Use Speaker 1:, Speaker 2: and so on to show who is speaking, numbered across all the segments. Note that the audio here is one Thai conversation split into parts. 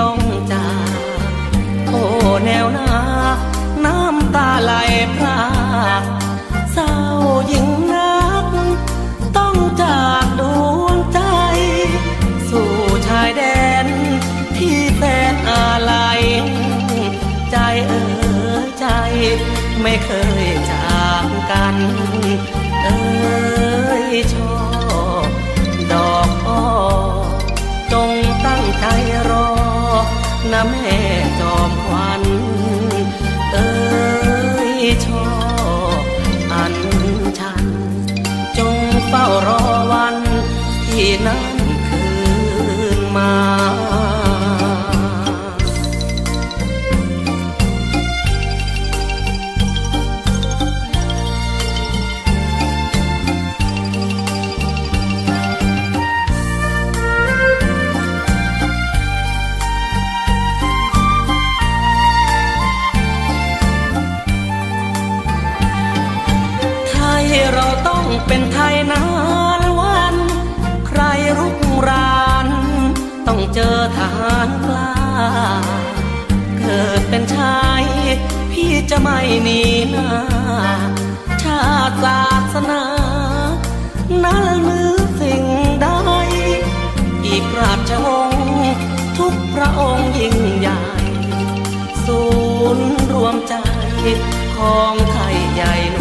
Speaker 1: ต้อง เจอทหารกล้า เกิดเป็นชาย พี่จะไม่หนีหน้า ชาติศาสนา นั้นมือสิ่งใด อีกราชวงศ์ทุกพระองค์ยิ่งใหญ่ ศูนย์รวมใจของไทยใหญ่ห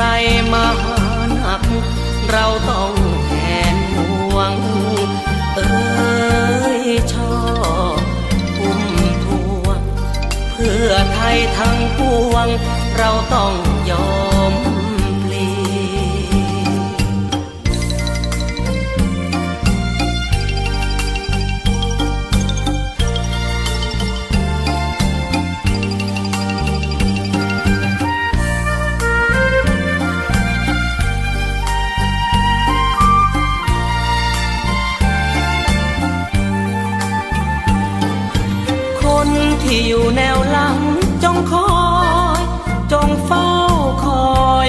Speaker 1: รมาหานัก เราต้องแหนห่วง เอ้ยชอบพุ่มพวง เพื่อไทยทั้งปวง เราต้องยอม ที่อยู่แนวหลังจงคอย จงเฝ้าคอย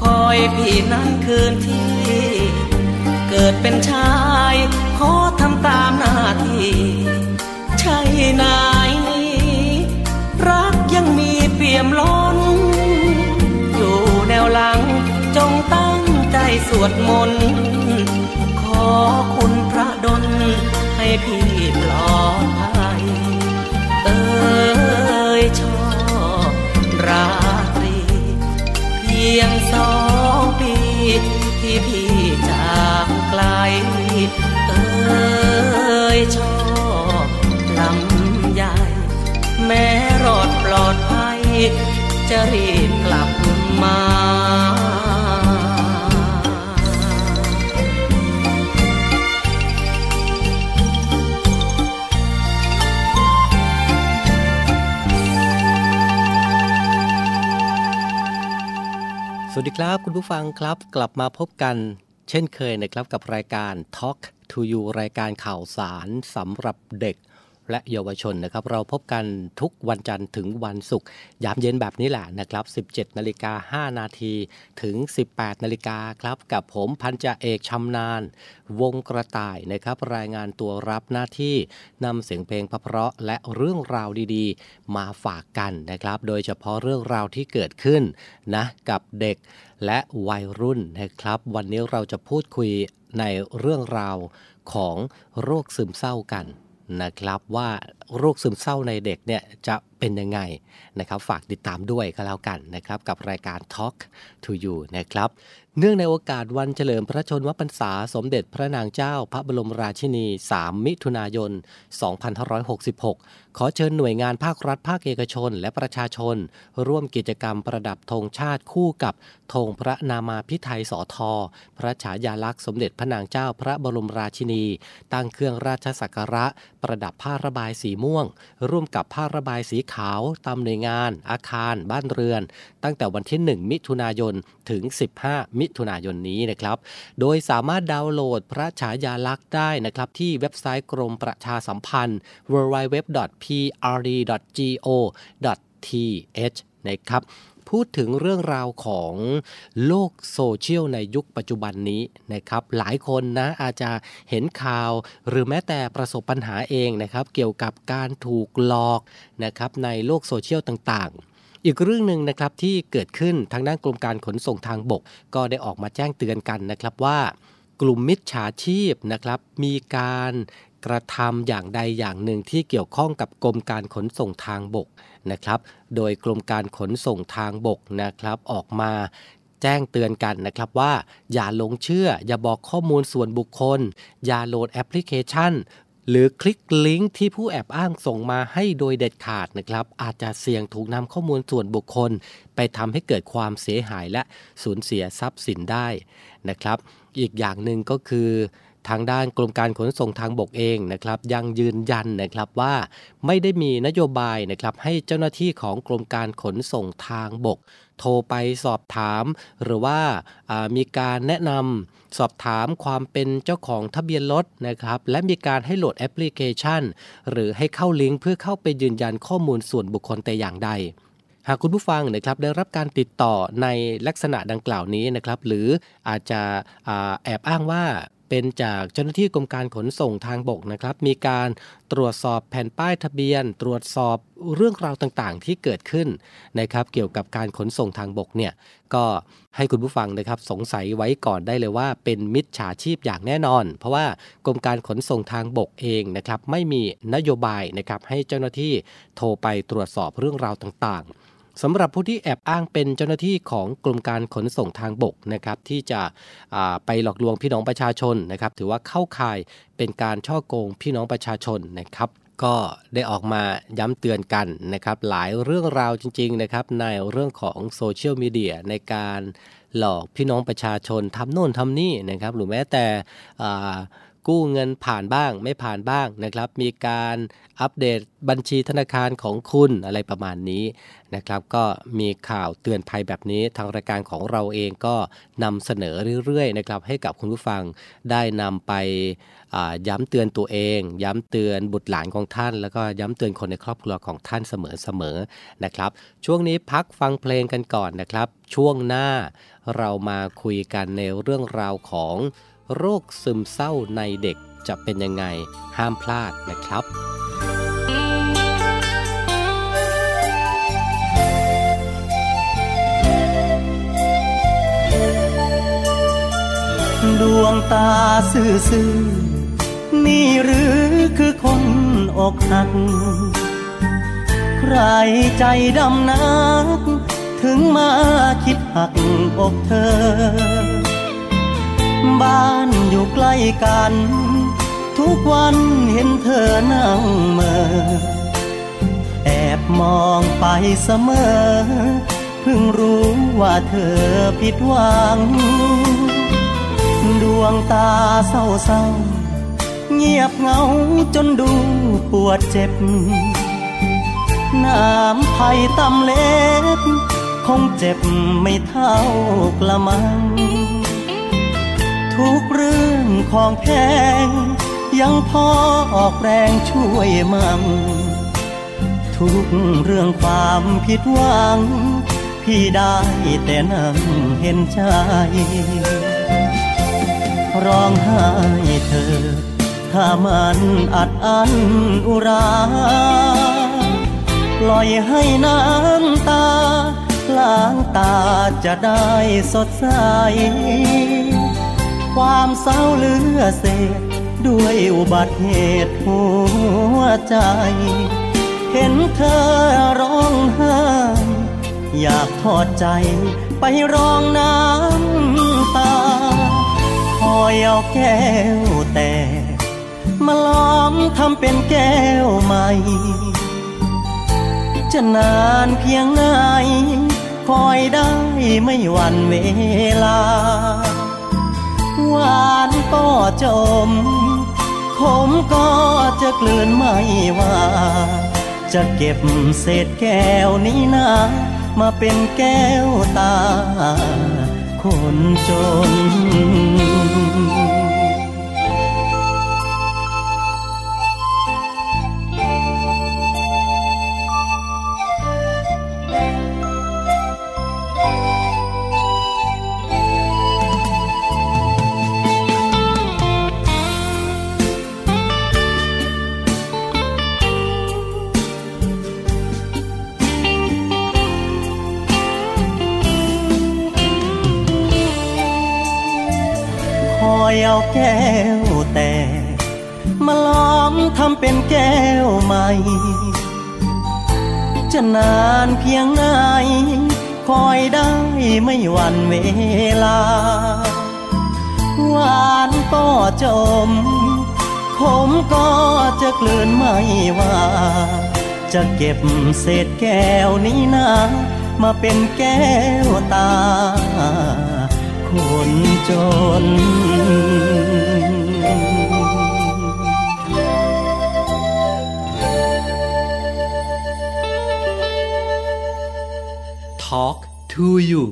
Speaker 1: คอยพี่นั้นคืนที่ เกิดเป็นชาย ขอทำตามหน้าที่ ใช่นายรักยังมีเปี่ยมล้น อยู่แนวหลังจงตั้งใจสวดมนต์ขอคุณพระดลให้พี่ปลอดภัย ยงสองปี ที่พี่จากไกล เอ้ยชอบลำใหญ่ แม้รอดปลอดภัย จะรีบกลับมา
Speaker 2: สวัสดีครับ คุณผู้ฟังครับกลับมาพบกัน เช่นเคยนะครับกับรายการ Talk to You รายการข่าวสารสำหรับเด็ก และเยาวชนนะครับ เราพบกันทุกวันจันทร์ถึงวันศุกร์ยามเย็นแบบนี้แหละนะครับ 17นาฬิกา5นาทีถึง 18นาฬิกาครับกับผมพันจ่าเอกชำนาญวงกระต่ายนะครับรายงานตัวรับหน้าที่นำเสียงเพลงเพราะและเรื่องราวดีๆ มาฝากกันนะครับ โดยเฉพาะเรื่องราวที่เกิดขึ้นนะกับเด็กและวัยรุ่นนะครับ วันนี้เราจะพูดคุยในเรื่องราวของโรคซึมเศร้ากัน นะครับว่าโรคซึมเศร้าในเด็กเนี่ยจะเป็นยังไงนะครับ ฝากติดตามด้วยก็แล้วกันนะครับ กับรายการ Talk to You นะครับ เนื่องในโอกาสวันเฉลิมพระชนมพรรษาสมเด็จพระนางเจ้าพระบรมราชินี 3 มิถุนายน 2566 ขอเชิญหน่วยงานภาครัฐภาคเอกชน และประชาชน ร่วมกิจกรรมประดับธงชาติคู่กับธงพระนามาพิไทยสอทอ พระฉายาลักษณ์สมเด็จพระนางเจ้าพระบรมราชินี ตั้งเครื่องราชสักการะ ประดับผ้าระบายสีม่วง ร่วมกับผ้าระบายสีขาวตามหน่วยงาน อาคาร บ้านเรือน ตั้งแต่วันที่ 1 มิถุนายนถึง 15มิถุนายนนี้นะครับ โดยสามารถดาวน์โหลดพระฉายาลักษณ์ได้นะครับ ที่เว็บไซต์กรมประชาสัมพันธ์ www.prd.go.th นะครับพูดถึงเรื่องราวของโลกโซเชียลในยุคปัจจุบันนี้นะครับ หลายคนนะอาจจะเห็นข่าวหรือแม้แต่ประสบปัญหาเองนะครับ เกี่ยวกับการถูกหลอกนะครับในโลกโซเชียลต่างๆ อีกเรื่องหนึ่งนะครับที่เกิดขึ้นทางด้านกรมการขนส่งทางบก ก็ได้ออกมาแจ้งเตือนกันนะครับว่ากลุ่มมิจฉาชีพนะครับ มีการกระทำอย่างใดอย่างหนึ่งที่เกี่ยวข้องกับกรมการขนส่งทางบกนะครับ โดยกรมการขนส่งทางบกนะครับออกมาแจ้งเตือนกันนะครับว่า อย่าหลงเชื่อ อย่าบอกข้อมูลส่วนบุคคล อย่าโหลดแอปพลิเคชัน หรือคลิกลิงก์ที่ผู้แอบอ้างส่งมาให้โดยเด็ดขาดนะครับ อาจจะเสี่ยงถูกนำข้อมูลส่วนบุคคล ไปทำให้เกิดความเสียหายและสูญเสียทรัพย์สินได้นะครับ อีกอย่างหนึ่งก็คือ ทางด้านกรมการขนส่งทางบกเองนะครับยังยืนยันนะครับว่าไม่ได้มีนโยบายนะครับให้เจ้าหน้าที่ของกรมการขนส่งทางบก โทรไปสอบถาม หรือว่ามีการแนะนำสอบถามความเป็นเจ้าของทะเบียนรถนะครับและมีการให้โหลดแอปพลิเคชัน หรือให้เข้าลิงก์เพื่อเข้าไปยืนยันข้อมูลส่วนบุคคลแต่อย่างใดหากคุณผู้ฟังนะครับได้รับการติดต่อในลักษณะดังกล่าวนี้นะครับหรืออาจจะแอบอ้างว่า เป็นจากเจ้าหน้าที่กรมการขนส่งทางบกนะครับ มีการตรวจสอบแผ่นป้ายทะเบียน ตรวจสอบเรื่องราวต่างๆ ที่เกิดขึ้นนะครับ เกี่ยวกับการขนส่งทางบกเนี่ยก็ให้คุณผู้ฟังนะครับสงสัยไว้ก่อนได้เลยว่า เป็นมิจฉาชีพอย่างแน่นอน เพราะว่ากรมการขนส่งทางบกเองนะครับไม่มีนโยบายนะครับให้เจ้าหน้าที่โทรไปตรวจสอบเรื่องราวต่างๆ สำหรับผู้ที่แอบอ้างเป็นเจ้าหน้าที่ของกรมการขนส่งทางบกนะครับที่จะไปหลอกลวงพี่น้องประชาชนนะครับ ถือว่าเข้าข่ายเป็นการช่อโกงพี่น้องประชาชนนะครับก็ได้ออกมาย้ำเตือนกันนะครับ หลายเรื่องราวจริง ๆ นะครับ ในเรื่องของโซเชียลมีเดียในการหลอกพี่น้องประชาชนทำโน่นทำนี่นะครับ หรือแม้แต่ กู้เงินผ่านบ้างไม่ผ่านบ้างนะครับ มีการอัปเดตบัญชีธนาคารของคุณอะไรประมาณนี้นะครับ ก็มีข่าวเตือนภัยแบบนี้ทางรายการของเราเองก็นำเสนอเรื่อยๆนะครับให้กับคุณผู้ฟังได้นำไปย้ำเตือนตัวเอง ย้ำเตือนบุตรหลานของท่าน แล้วก็ย้ำเตือนคนในครอบครัวของท่านเสมอๆนะครับ ช่วงนี้พักฟังเพลงกันก่อนนะครับ ช่วงหน้าเรามาคุยกันในเรื่องราวของ โรคซึมเศร้าในเด็กจะเป็นยังไงห้ามพลาดนะครับ
Speaker 1: ดวงตาซื่อๆนี่หรือคือคนอกหัก ใครใจดำนัก ถึงมาคิดหักอกเธอ
Speaker 3: บ้านอยู่ใกล้กัน ทุกวันเห็นเธอนั่งเมอแอบมองไปเสมอ เพิ่งรู้ว่าเธอผิดหวัง ดวงตาเศร้าๆเงียบเงาจนดูปวดเจ็บ น้ำไผ่ตำเล็บ คงเจ็บไม่เท่ากละมัง ทุกเรื่องของแพง ยังพอออกแรงช่วยมั่งทุกเรื่องความผิดหวัง พี่ได้แต่นั่งเห็นใจ ร้องไห้เธอ ถ้ามันอัดอั้นอุรา ปล่อยให้น้ำตา ล้างตาจะได้สดใส ความเศร้าเลือเศษ ด้วยอุบัติเหตุหัวใจ เห็นเธอร้องไห้อยากทอดใจไปร้องน้ำตา คอยเอาแก้วแต่มาล้อมทำเป็นแก้วใหม่ จะนานเพียงไหนคอยได้ไม่หวันเวลา หวานก็จม ขมก็จะกลืนไม่ว่า จะเก็บเศษแก้วนี้นะมาเป็นแก้วตา คนจน อยเอาแก้วแต่มาล้อมทำเป็นแก้วใหม่ จะนานเพียงไหนคอยได้ไม่หวันเวลา หวานก็จม ขมก็จะกลืนไม่ว่า จะเก็บเศษแก้วนี้นะ มาเป็นแก้วตา คนจน
Speaker 4: Talk to you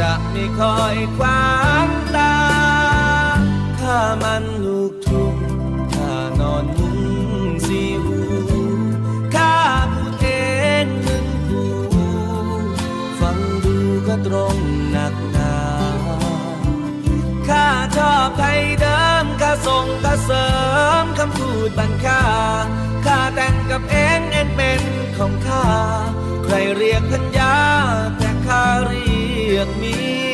Speaker 5: จะไม่คอยควางตา ถ้ามันลูกทุกง
Speaker 4: ถ้านอนมุ้งสีหูข้าผู้เอ็นหนึ่งผู้ฟังดูก็ตรงหนักหนาข้าชอบไทยเดิมข้าส่งข้าเสริมคำพูดบัรคาข้าแต่งกับเองเอ็นเป็นของข้า ใครเรียกพัญญาแต่ข้าเรีย กเ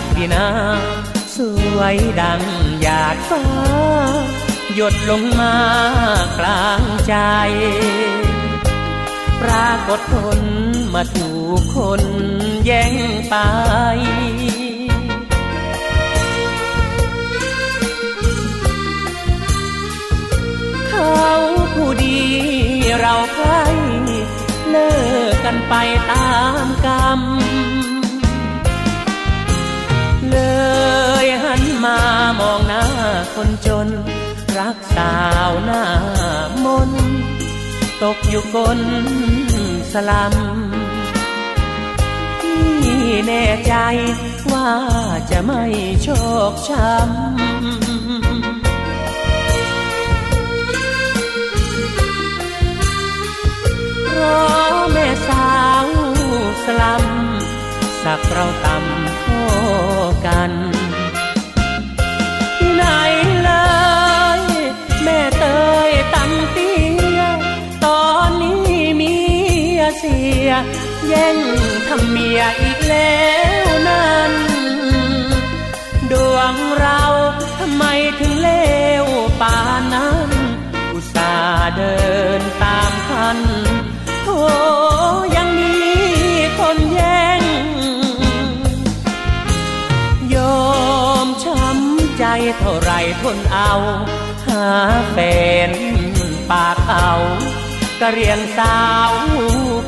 Speaker 6: งสักดินาสวยดังหยาดฟ้า หยดลงมากลางใจ ปรากฏผลมาถูกคนแย่งไปเขาผู้ดีเราใครเลิกกันไปตามกรรม เลยหันมามองหน้าคนจน รักสาวหน้ามน ตกอยู่กนสลัมที่แน่ใจว่าจะไม่โชคช้ำเพราะแม่สาวสลัมสักเราต่ำ กัน ที่ไหนเลยแม่เตยตั้งเตี้ยตอนนี้มีเสีย แย่งทำเมียอีกแล้วนั้น ดวงเราทำไมถึงเลวป่านนั้น อุตส่าห์เดินตามคันโธยังมีคนแย่ง
Speaker 1: เท่าไรทนเอา หาแฟนปากเอากะเรียงสาว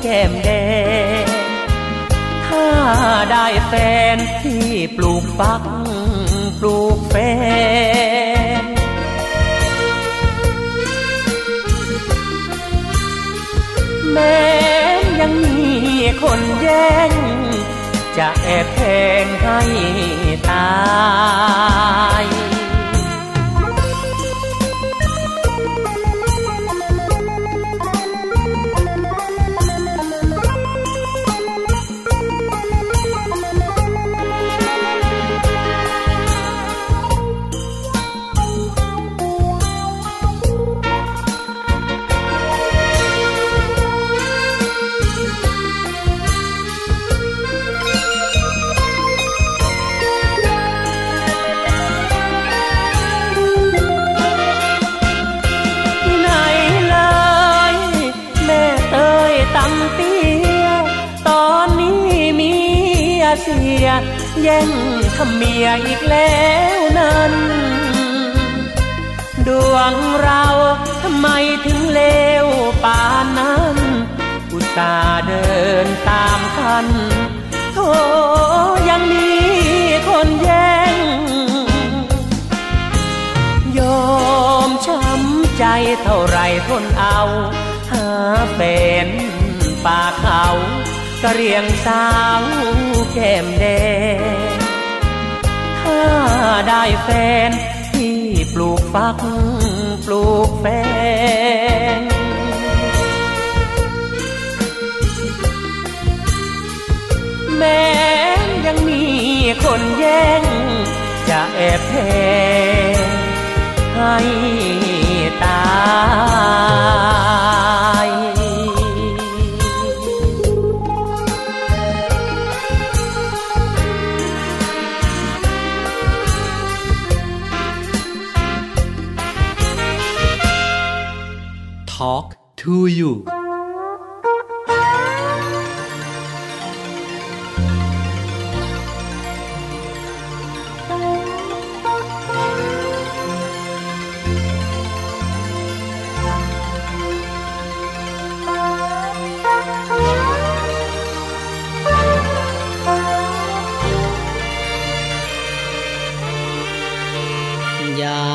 Speaker 1: แก้มแดง ถ้าได้แฟนที่ปลูกฟักปลูกแฟนแม้ยังมีคนแย่ง จะแอบแทงให้ตายำเมียอีกแล้วนั้น ดวงเราทำไมถึงเลวป่านนั้น อุตส่าห์เดินตามทันโธยังมีคนแย่ง ยอมช้ำใจเท่าไรทนเอา หาแฟนป่าเขากระเรียงสาวแก้มแดง ได้แฟน ที่ปลูกฟัก ปลูกแฟน แม้ยังมีคนแย่ง จะแอบแทงให้ตาย
Speaker 7: Talk to you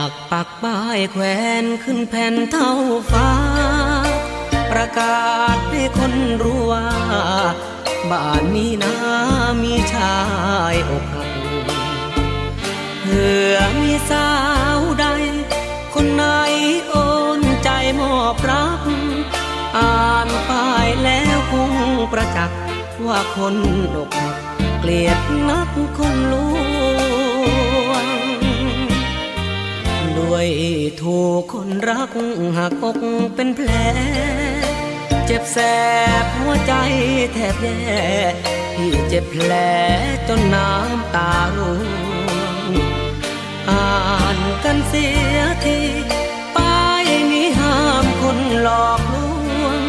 Speaker 7: า
Speaker 1: กปักป้ายแขวนขึ้นแผ่นเท่าฟ้า ประกาศให้คนรู้ว่า บ้านนี้นะมีชายอกหักเผื่อมีสาวใด คนไหนโอนใจมอบรัก อ่านป้ายแล้วคงประจักษ์ว่าคนอกหักเกลียดนักคนลวงด้วยถูกคนรักหักอกเป็นแผล เจ็บแสบหัวใจแทบแย่ที่เจ็บแผลจนน้ำตาร่วงอ่านกันเสียทีป้ายนี้ห้ามคนหลอกลวง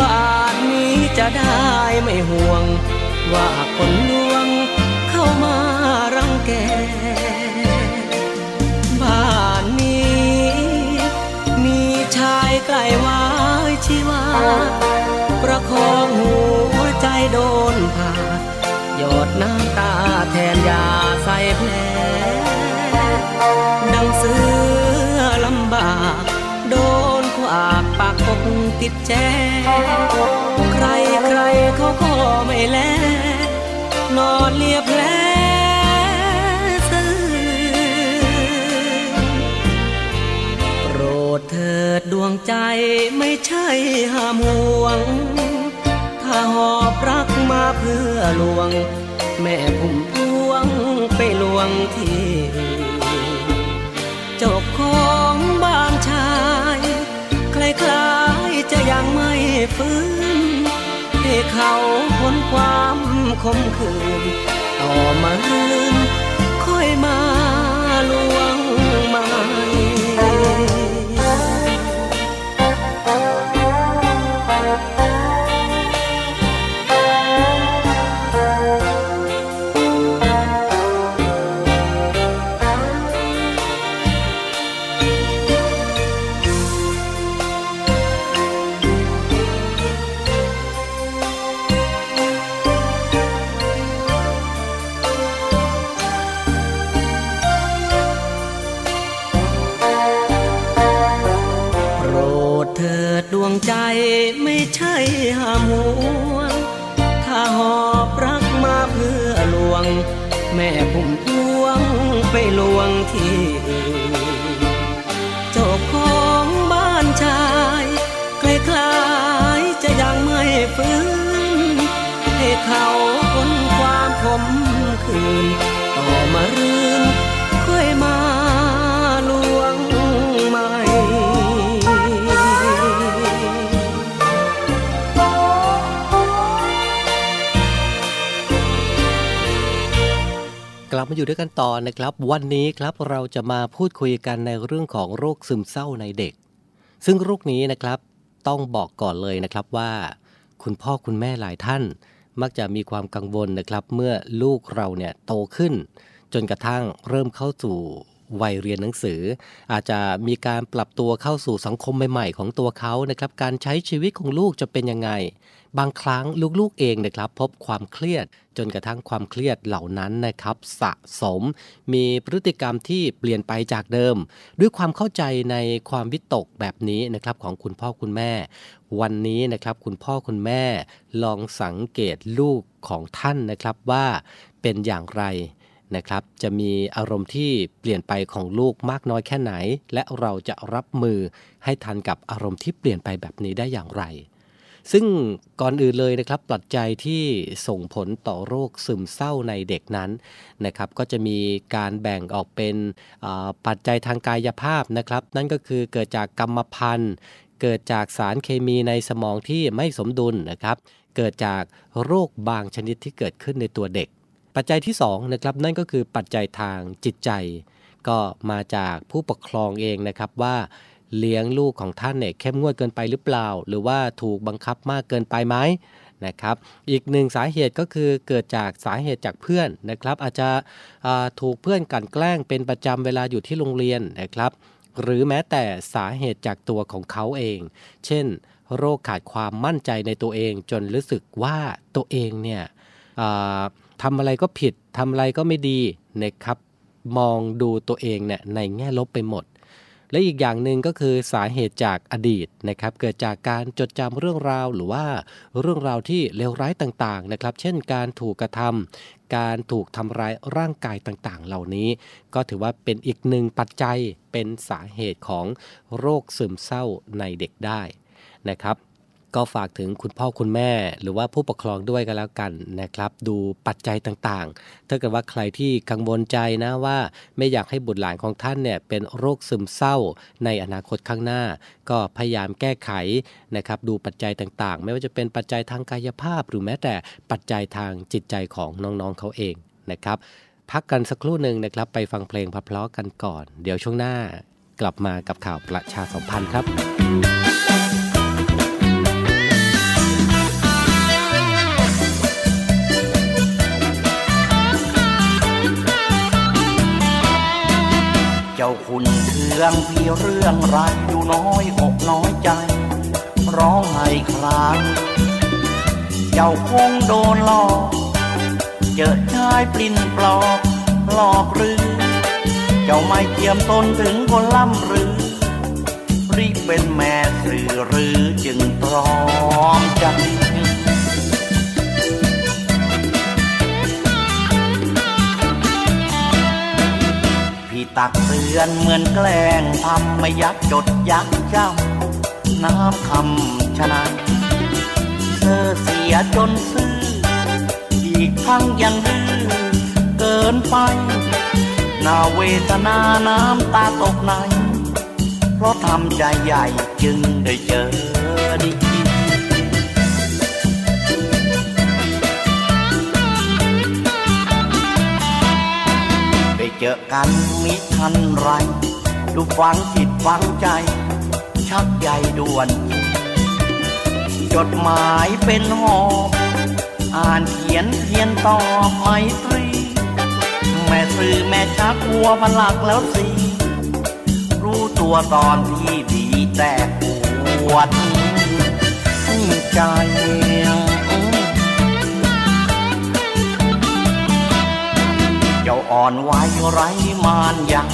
Speaker 1: บ้านนี้จะได้ไม่ห่วง ว่าคนลวงเข้ามารังแกบ้านนี้ มีชายใกล้วา ชีวา ประคองหัวใจโดนผ่าหยดน้ำตาแทนยาใส่แผลดังเสือลำบาก โดนขวากปากปกติดแจใครใครเขาก็ไม่แลนอนเลียแผล ดดวงใจไม่ใช่ห้ามห่วง ถ้าหอบรักมาเพื่อลวง แม่พุ่มพวงไปลวงที่เจ้าของบ้านชายคล้ายๆจะยังไม่ฟื้น ให้เขาพ้นความคมคืนต่อมาลืม ที่ มาอยู่
Speaker 2: ด้วยกันต่อนะครับ วันนี้ครับเราจะมาพูดคุยกันในเรื่องของโรคซึมเศร้าในเด็ก ซึ่งโรคนี้นะครับต้องบอกก่อนเลยนะครับว่า คุณพ่อคุณแม่หลายท่าน มักจะมีความกังวลนะครับ เมื่อลูกเราเนี่ยโตขึ้น จนกระทั่งเริ่มเข้าสู่วัยเรียนหนังสือ อาจจะมีการปรับตัวเข้าสู่สังคมใหม่ ๆ ของตัวเขานะครับ การใช้ชีวิตของลูกจะเป็นยังไง บางครั้งลูกๆเองนะครับพบความเครียดจนกระทั่งความเครียดเหล่านั้นนะครับสะสม มีพฤติกรรมที่เปลี่ยนไปจากเดิม ด้วยความเข้าใจในความวิตกแบบนี้นะครับของคุณพ่อคุณแม่ วันนี้นะครับ คุณพ่อคุณแม่ ลองสังเกตลูกของท่านนะครับว่าเป็นอย่างไรนะครับจะมีอารมณ์ที่เปลี่ยนไปของลูกมากน้อยแค่ไหน และเราจะรับมือให้ทันกับอารมณ์ที่เปลี่ยนไปแบบนี้ได้อย่างไร ซึ่งก่อนอื่นเลยนะครับปัจจัยที่ส่งผลต่อโรคซึมเศร้าในเด็กนั้นนะครับก็จะมีการแบ่งออกเป็นปัจจัยทางกายภาพนะครับ นั่นก็คือเกิดจากกรรมพันธุ์ เกิดจากสารเคมีในสมองที่ไม่สมดุลนะครับเกิดจากโรคบางชนิดที่เกิดขึ้นในตัวเด็ก ปัจจัยที่2นะครับนั่นก็คือปัจจัยทางจิตใจ ก็มาจากผู้ปกครองเองนะครับว่า เลี้ยงลูกของท่านเนี่ยเข้มงวดเกินไปหรือเปล่า หรือว่าถูกบังคับมากเกินไปไหมนะครับอีกหนึ่งสาเหตุก็คือเกิดจากสาเหตุจากเพื่อนนะครับ อาจจะถูกเพื่อนกันแกล้งเป็นประจำเวลาอยู่ที่โรงเรียนนะครับ หรือแม้แต่สาเหตุจากตัวของเขาเอง เช่น โรคขาดความมั่นใจในตัวเอง จนรู้สึกว่าตัวเองเนี่ยทำอะไรก็ผิดทำอะไรก็ไม่ดีนะครับมองดูตัวเองเนี่ยในแง่ลบไปหมด และอีกอย่างหนึ่งก็คือสาเหตุจากอดีตนะครับ เกิดจากการจดจำเรื่องราวหรือว่าเรื่องราวที่เลวร้ายต่างๆนะครับ เช่นการถูกกระทำการถูกทำร้ายร่างกายต่างๆ เหล่านี้ ก็ถือว่าเป็นอีกหนึ่งปัจจัยเป็นสาเหตุของโรคซึมเศร้าในเด็กได้นะครับ ก็ฝากถึงคุณพ่อคุณแม่ หรือว่าผู้ปกครองด้วยกันแล้วกันนะครับ ดูปัจจัยต่างๆ ถ้าเกิดว่าใครที่กังวลใจนะว่าไม่อยากให้บุตรหลานของท่านเนี่ยเป็นโรคซึมเศร้าในอนาคตข้างหน้า ก็พยายามแก้ไขนะครับดูปัจจัยต่างๆ ไม่ว่าจะเป็นปัจจัยทางกายภาพ หรือแม้แต่ปัจจัยทางจิตใจของน้องๆเขาเองนะครับพักกันสักครู่หนึ่งนะครับ ไปฟังเพลงพะเพราะกันก่อน เดี๋ยวช่วงหน้ากลับมากับข่าวประชาสัมพันธ์ครับ
Speaker 8: เจ้าคุณเคืองพี่เรื่องไรอยู่น้อยอกน้อยใจ ร้องไห้ครางเจ้าคงโดนหลอก เจอชายปลิ้นปลอกหลอกหรือ เจ้าไม่เทียมตนถึงคนล่ำหรือ รีบเป็นแม่สื่อหรือจึงตรอมใจ ตักเตือนเหมือนแกล้งทำไม่ยักจดยักจำน้ำคำชนะเธอเสียจนซื่ออีกทั้งยังดื้อเกินไปนาเวทนาน้ำตาตกใน เพราะทำใจใหญ่จึงได้เจอดี เจอกันมิทันไรดูฟังจิตฟังใจ ชักใยด่วน จดหมายเป็นหอบอ่านเขียนเพียนตอบไมตรี แม่ซื้อแม่ชักหัวพลักแล้วสิ รู้ตัวตอนที่ดีแต่ปวดใจ อ่อนไหวไร้มานยัง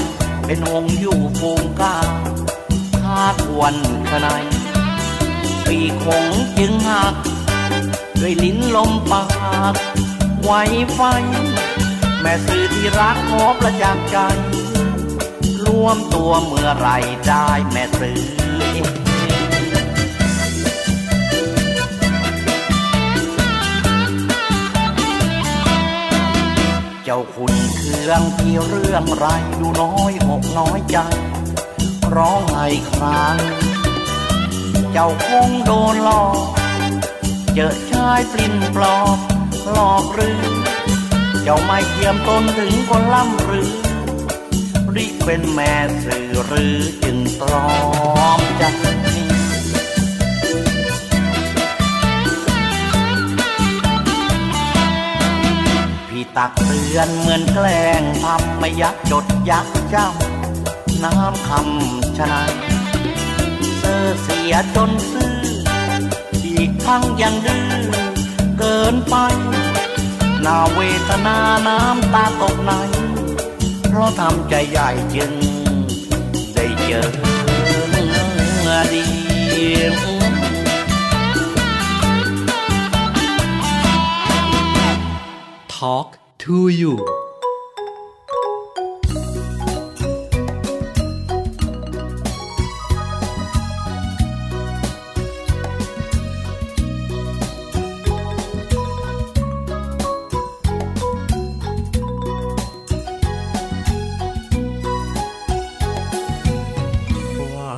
Speaker 8: เป็นวงค์อยู่ฟูงก้าคาดวันขนายปีคงจึงหัก ด้วยลิ้นลมปากไหวไฟ แม่สื่อที่รักขอประจักษ์ใจรวมตัวเมื่อไรได้แม่สื่อ จ้าคุณเครื่องที่เรื่องไรดูน้อยอกน้อยใจ ร้องไห้ครางเจ้าคงโดนหลอก เจอชายปลิ้นปลอกหลอกหรือ เจ้าไม่เทียมตนถึงคนล่ำหรือริเป็นแม่สื่อหรือจึงปลอม ตักเตือนเหมือนแกล้งทำไม่ยักจดยักจ้าน้ำคำชนะเสอเสียจนซื้ออีกทั้งยังดื้อเกินไปนาเวทนาน้ำตาตกในเพราะทำใจใหญ่จึง ได้เจอดี
Speaker 7: Talk to you
Speaker 9: ว่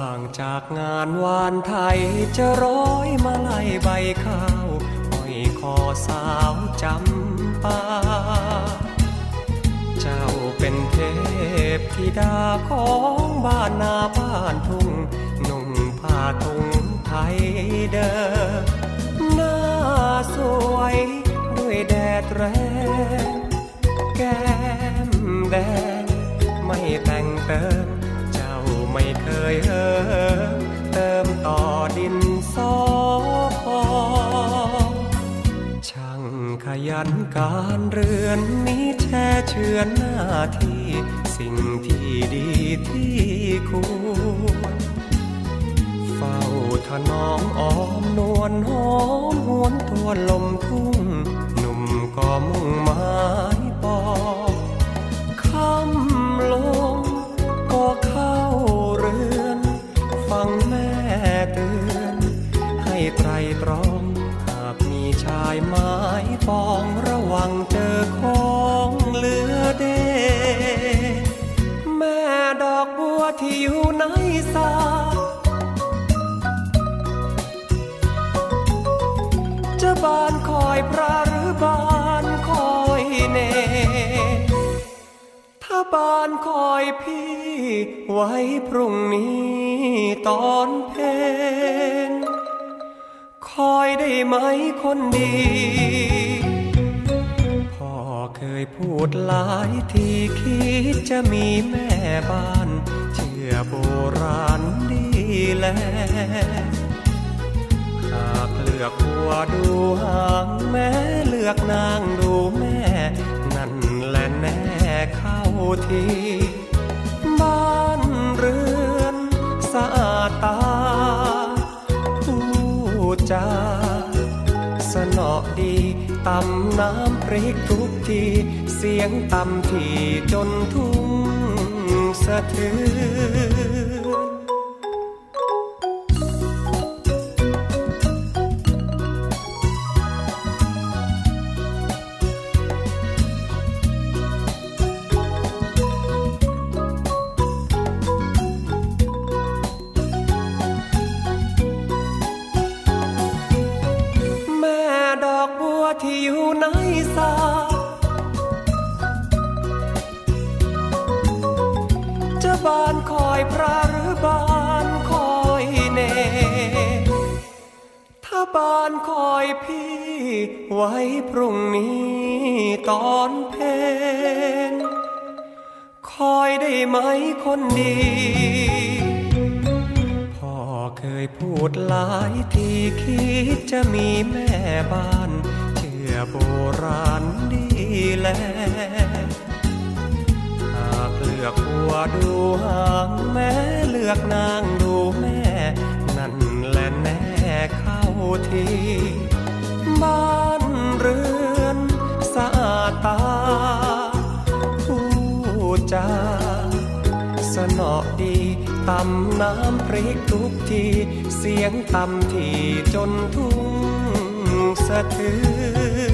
Speaker 9: างจากงานวานไทยจะร้อ ดาของบ้านนาบ้านทุ่งนุ่งผ้าทุงไทยเดิมหน้าสวยด้วยแดดแรงแก้มแดงไม่แต่งเติม เจ้าไม่เคยเอิเติมต่อดินสอพอช่างขยันการเรือนนี้แช่เชือนหน้าที่สิ่งที่ ดีที่ควรเฝ้าถนอมอ้อมนวลหอมหวนทวนลมทุ่ง หนุ่มก็มุ่งหมายปองคำลงก็เข้าเรือน ฟังแม่เตือน ให้ไตรตรอง หากมีชายไม้ปองระวังเจอ สาจะบานคอยพระหรือบานคอยเน ถ้าบานคอยพี่ ไว้พรุ่งนี้ตอนเพนคอยได้ไหมคนดีพ่อเคยพูดหลายทีคิดจะมีแม่บ้าน อโบราณดีแล หากเลือกหัวดูหางแม่เลือกนางดูแม่ นั่นแหละแน่เข้าทีบ้านเรือนสะอาดตาผู้จาสนอดีตำน้ำพริกทุกที เสียงตำทีจนทุ่ง สะเทือน ถ้านคอยพี่ ไว้พรุ่งนี้ตอนเพนคอยได้ไหมคนดี พ่อเคยพูดหลายทีคิดจะมีแม่บ้าน เชื่อโบราณดีแลหากเลือกหัวดูหางแม่เลือกนางดูแม่ นั่นแหละแน่เข้าดีบ้านเรือนสะอาดตา ผู้จาสนอดีตำน้ำพริกทุกทีเสียงตำที่จนทุ่งสะเทือน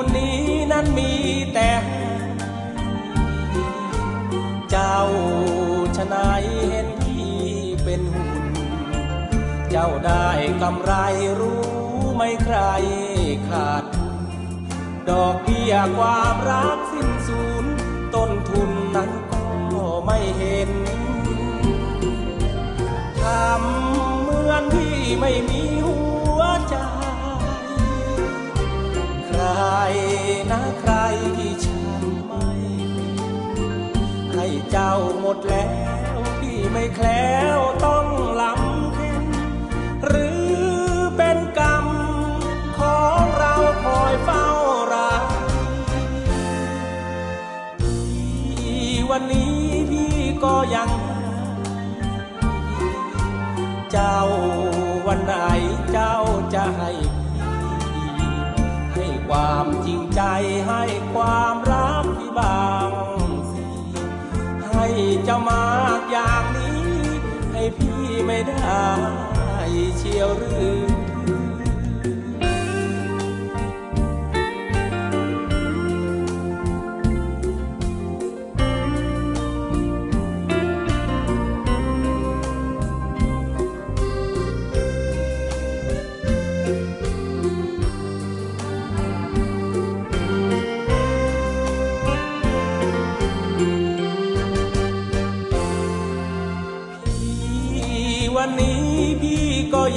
Speaker 1: คนนี้นั้นมีแต่เจ้าชนายเห็นพี่เป็นหุ่น เจ้าได้กำไรรู้ไม่ใครขาด ดอกเบี้ยความรักสิ้นสูญต้นทุนนั้นก็ไม่เห็นทำเหมือนพี่ไม่มี นะใครที่ฉันไม่ให้เจ้าหมดแล้วพี่ไม่แคล้วต้องลำเค็นหรือเป็นกรรมของเราคอยเฝ้ารักทีวันนี้พี่ก็ยังเจ้าวันไหนเจ้าจะให้พี่ให้ ความจริงใจให้ความรักที่บางสิให้เจ้ามากอย่างนี้ ให้พี่ไม่ได้เชียวหรือ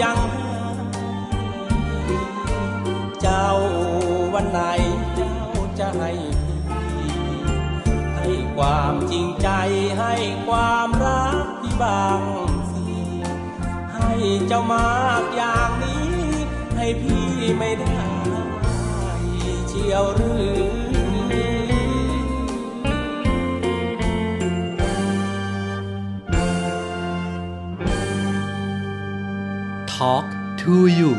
Speaker 1: ยัง เจ้าวันไหนเจ้าจะให้พี่ให้ความจริงใจให้ความรักพี่บางสิให้เจ้ามากอย่างนี้ ให้พี่ไม่ได้เชียวหรือ
Speaker 7: Talk to you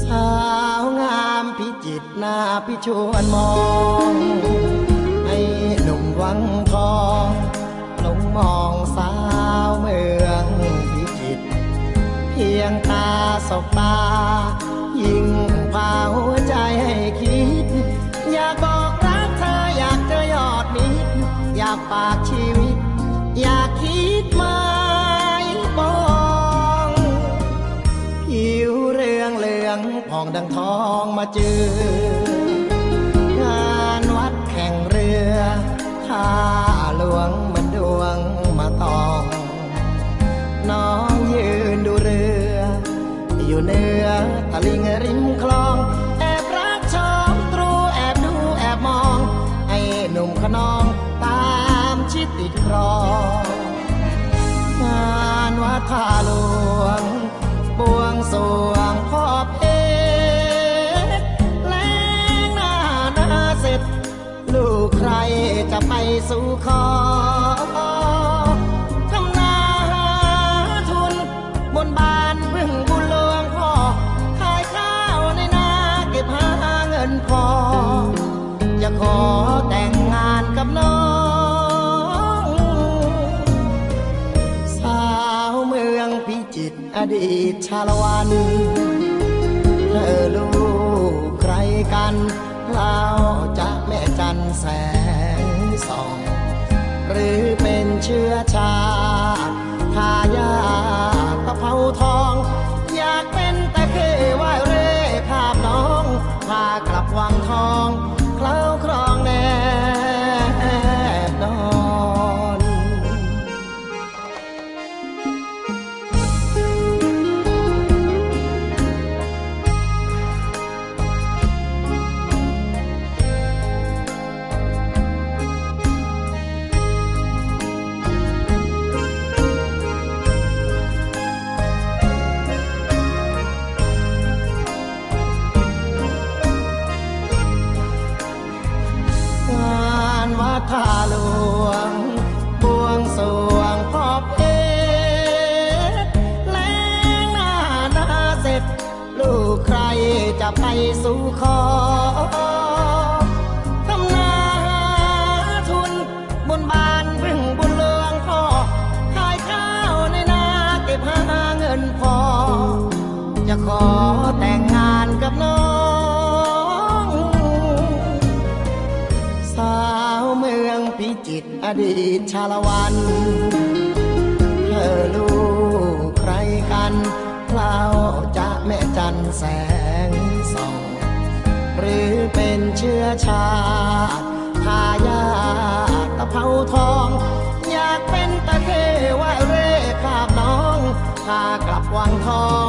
Speaker 10: สาวงามพิจิตรหน้าพิชวนมอง ม สู่ขอทำนาหาทุน บนบานพึ่งบุญหลวงพ่อ ขายข้าวในนาเก็บหาเงินพอ จะขอแต่งงานกับน้อง สาวเมืองพิจิตรอดีตชาละวันเธอลูกใครกันเล่าจะแม่จันแสง เชื้อชา ดีตชาละวันเธอลูกใครกันเล่าจะแม่จันแสงส่องหรือเป็นเชื้อชาติทายาตะเภาทอง อยากเป็นตะเคว่ายเร่คาบน้องพากลับวังทอง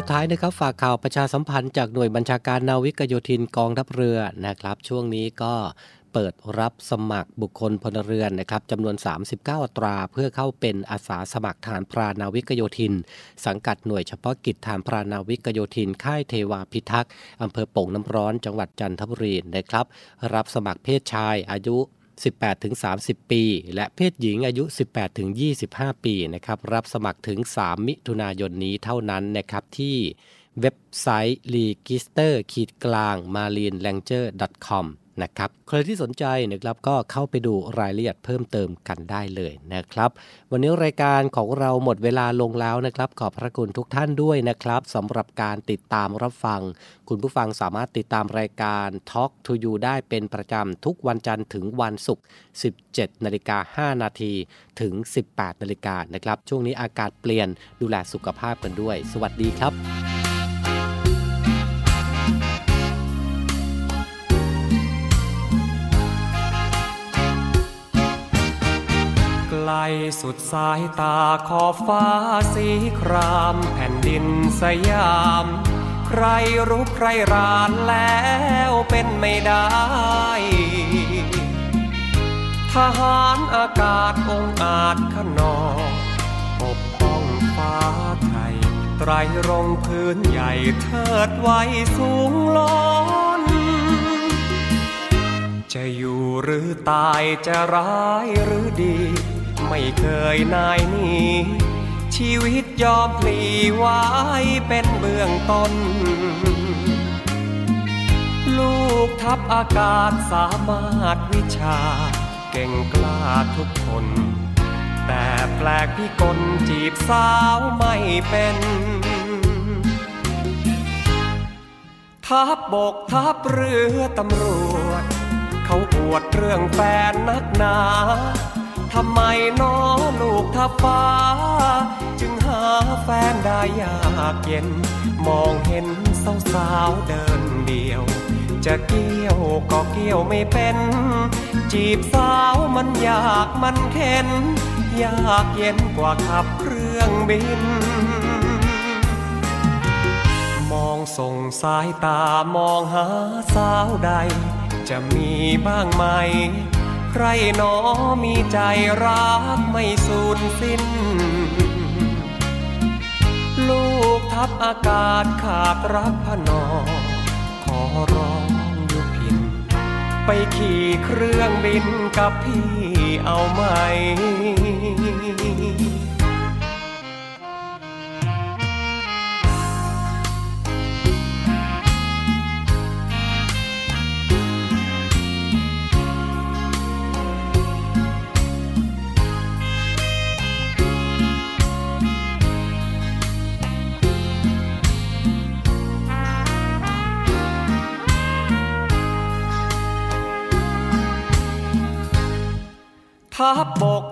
Speaker 11: สุดท้ายนะครับ
Speaker 2: ฝากข่าวประชาสัมพันธ์จากหน่วยบัญชาการนาวิกโยธินกองทัพเรือนะครับ ช่วงนี้ก็เปิดรับสมัครบุคคลพลเรือนนะครับจำนวน 39 อัตรา เพื่อเข้าเป็นอาสาสมัครฐานพรานาวิกโยธิน สังกัดหน่วยเฉพาะกิจฐานพรานาวิกโยธิน ค่ายเทวาพิทักษ์อำเภอโป่งน้ำร้อนจังหวัดจันทบุรีนะครับ รับสมัครเพศชายอายุ 18-30 ปี และเพศหญิงอายุ 18-25 ปีนะครับรับสมัครถึง 3 มิถุนายนนี้เท่านั้นนะครับที่เว็บไซต์ register ขีดกลาง m a r i n l a n g e r c o m นะครับใครที่สนใจนะครับก็เข้าไปดูรายละเอียดเพิ่มเติมกันได้เลยนะครับ วันนี้รายการของเราหมดเวลาลงแล้วนะครับ ขอบพระคุณทุกท่านด้วยนะครับสำหรับการติดตามรับฟัง คุณผู้ฟังสามารถติดตามรายการ Talk to You ได้เป็นประจำทุกวันจันทร์ถึงวันศุกร์ 17นาฬิกา5นาทีถึง 18นาฬิกานะครับ ช่วงนี้อากาศเปลี่ยนดูแลสุขภาพกันด้วย สวัสดีครับ
Speaker 9: ลสุดสายตาขอบฟ้าสีครามแผ่นดินสยาม ใครรู้ใครรานแล้วเป็นไม่ได้ ทหารอากาศองอาจขนองปกป้องฟ้าไทย ไตรรงพื้นใหญ่เทิดไว้สูงล้นจะอยู่หรือตายจะร้ายหรือดี ไม่เคยนายหนีชีวิตยอมพลีไว้เป็นเบื้องต้น ลูกทัพอากาศสามารถวิชา เก่งกล้าทุกคน แต่แปลกที่กลจีบสาวไม่เป็นทัพบกทัพเรือตำรวจ เขาปวดเรื่องแฟนนักหนา ทำไมน้อลูกทัพฟ้า จึงหาแฟนได้ยากเย็น มองเห็นสาวๆเดินเดียว จะเกี่ยวก็เกี่ยวไม่เป็น จีบสาวมันยากมันเข็น ยากเย็นกว่าขับเครื่องบิน มองส่งสายตามองหาสาวใด จะมีบ้างไหม รหนอมีใจรักไม่สูญสิ้น ลูกทับอากาศขาดรักพนอ ขอร้องยุพิน ไปขี่เครื่องบินกับพี่เอาไหม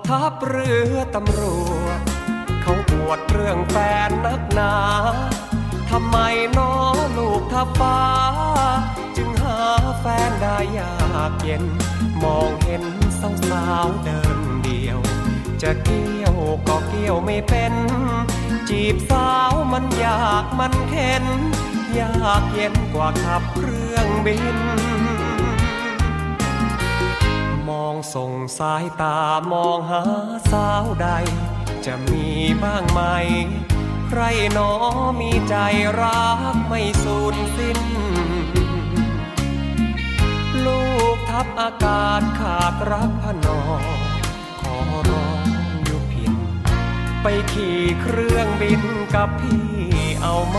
Speaker 9: ทัพเรือตำรวจ เขาปวดเรื่องแฟนนักหนา ทำไมน้อลูกทัพฟ้า จึงหาแฟนได้ยากเย็น มองเห็นสาวสาวเดินเดียว จะเกี่ยวก็เกี่ยวไม่เป็น จีบสาวมันยากมันเข็น ยากเย็นกว่าขับเครื่องบิน ส่งสายตามองหาสาวใด จะมีบ้างไหม ใครหนอมีใจรักไม่สูญสิ้น ลูกทัพอากาศขาดรักพนอ ขอร้องอยู่พิน ไปขี่เครื่องบินกับพี่เอาไหม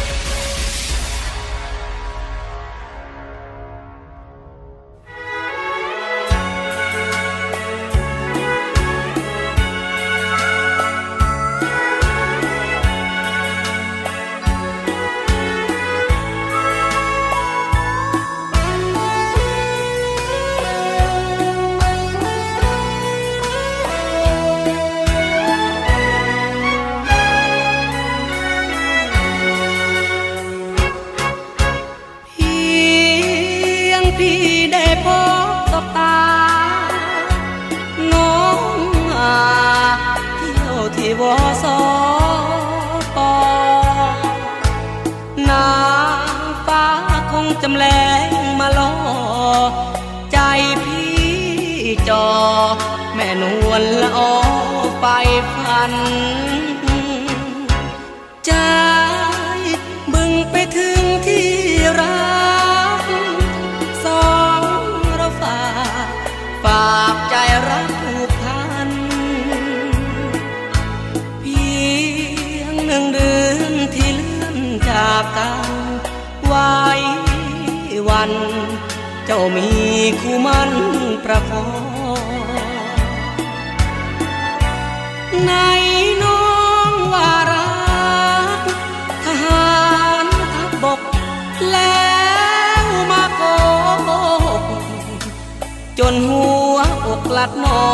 Speaker 1: ลัดมอ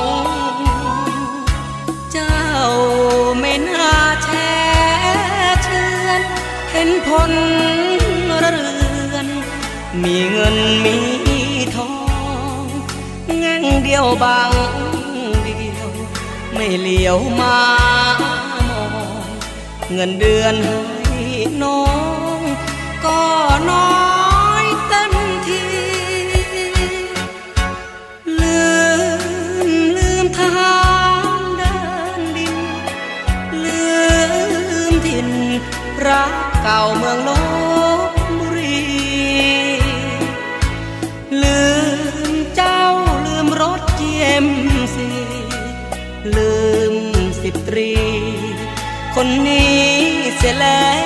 Speaker 1: ง เจ้าไม่น่าแช่เชือนเห็นผลเรือน มีเงินมีทองแง่งเดียวบางเดียว ไม่เหลียวมามองเงินเดือนให้น้อง ก็น้อย รักเก่าเมืองลบบุรี ลืมเจ้าลืมรถเจียมสีลืมสิบตรี คนนี้เสียแล้ว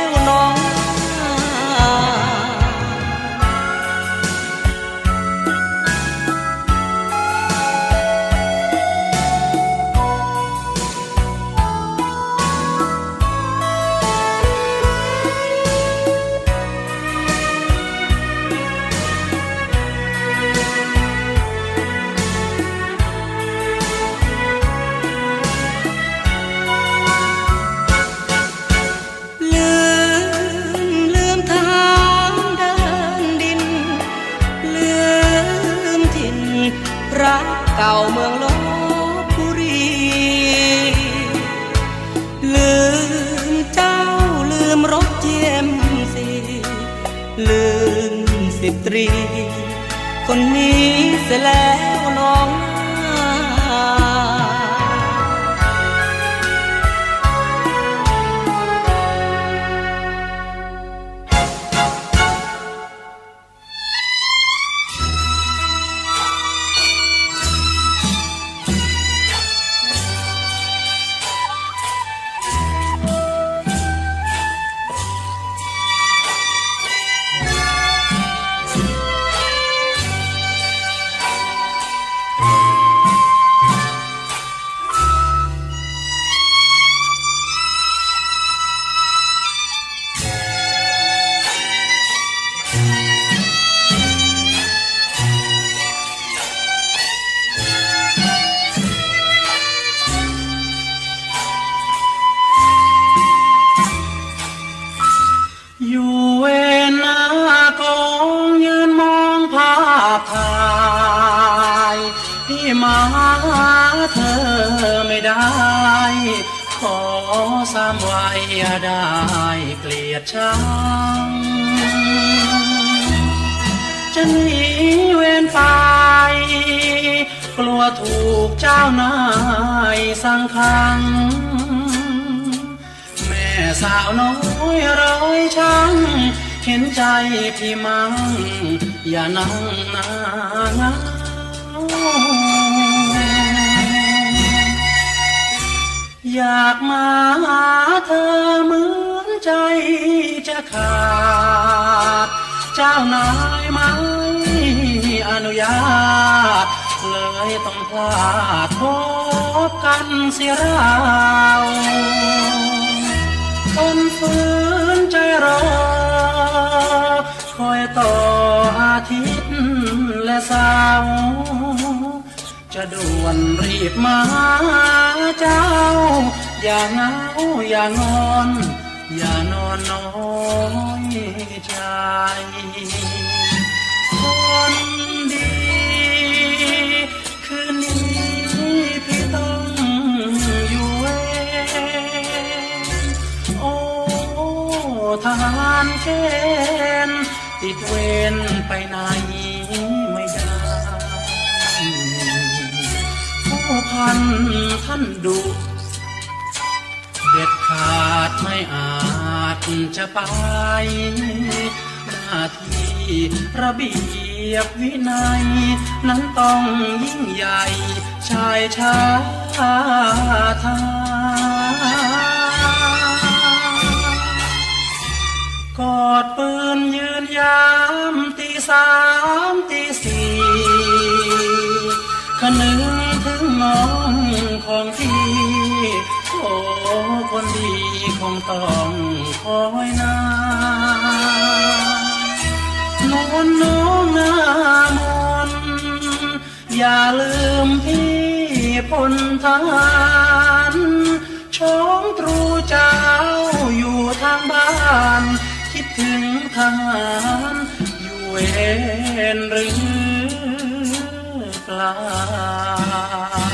Speaker 1: รี คนนี้เสียแล้ว
Speaker 11: และสาร์จะด่วนรีบมาเจ้า อย่าเงาอย่างอน อย่านอนน้อยใจคนดี คืนนี้พี่ต้องอยู่เองโอ้ทหารเกณฑ์ติดเวรไปไหน พันท่านดุเด็ดขาดไม่อาจจะไป หน้าที่ระเบียบวินัย นั้นต้องยิ่งใหญ่ ชายชาทากอดปืนยืนยามตีสามตีสี่คนึงถึง น้องของพี่โอ้คนดีคงต้องคอยนานอนน้องหน้ามนอย่าลืมพี่พลทหารช้องตรูเจ้าอยู่ทางบ้าน คิดถึงทหารอยู่เวรหรือเปล่า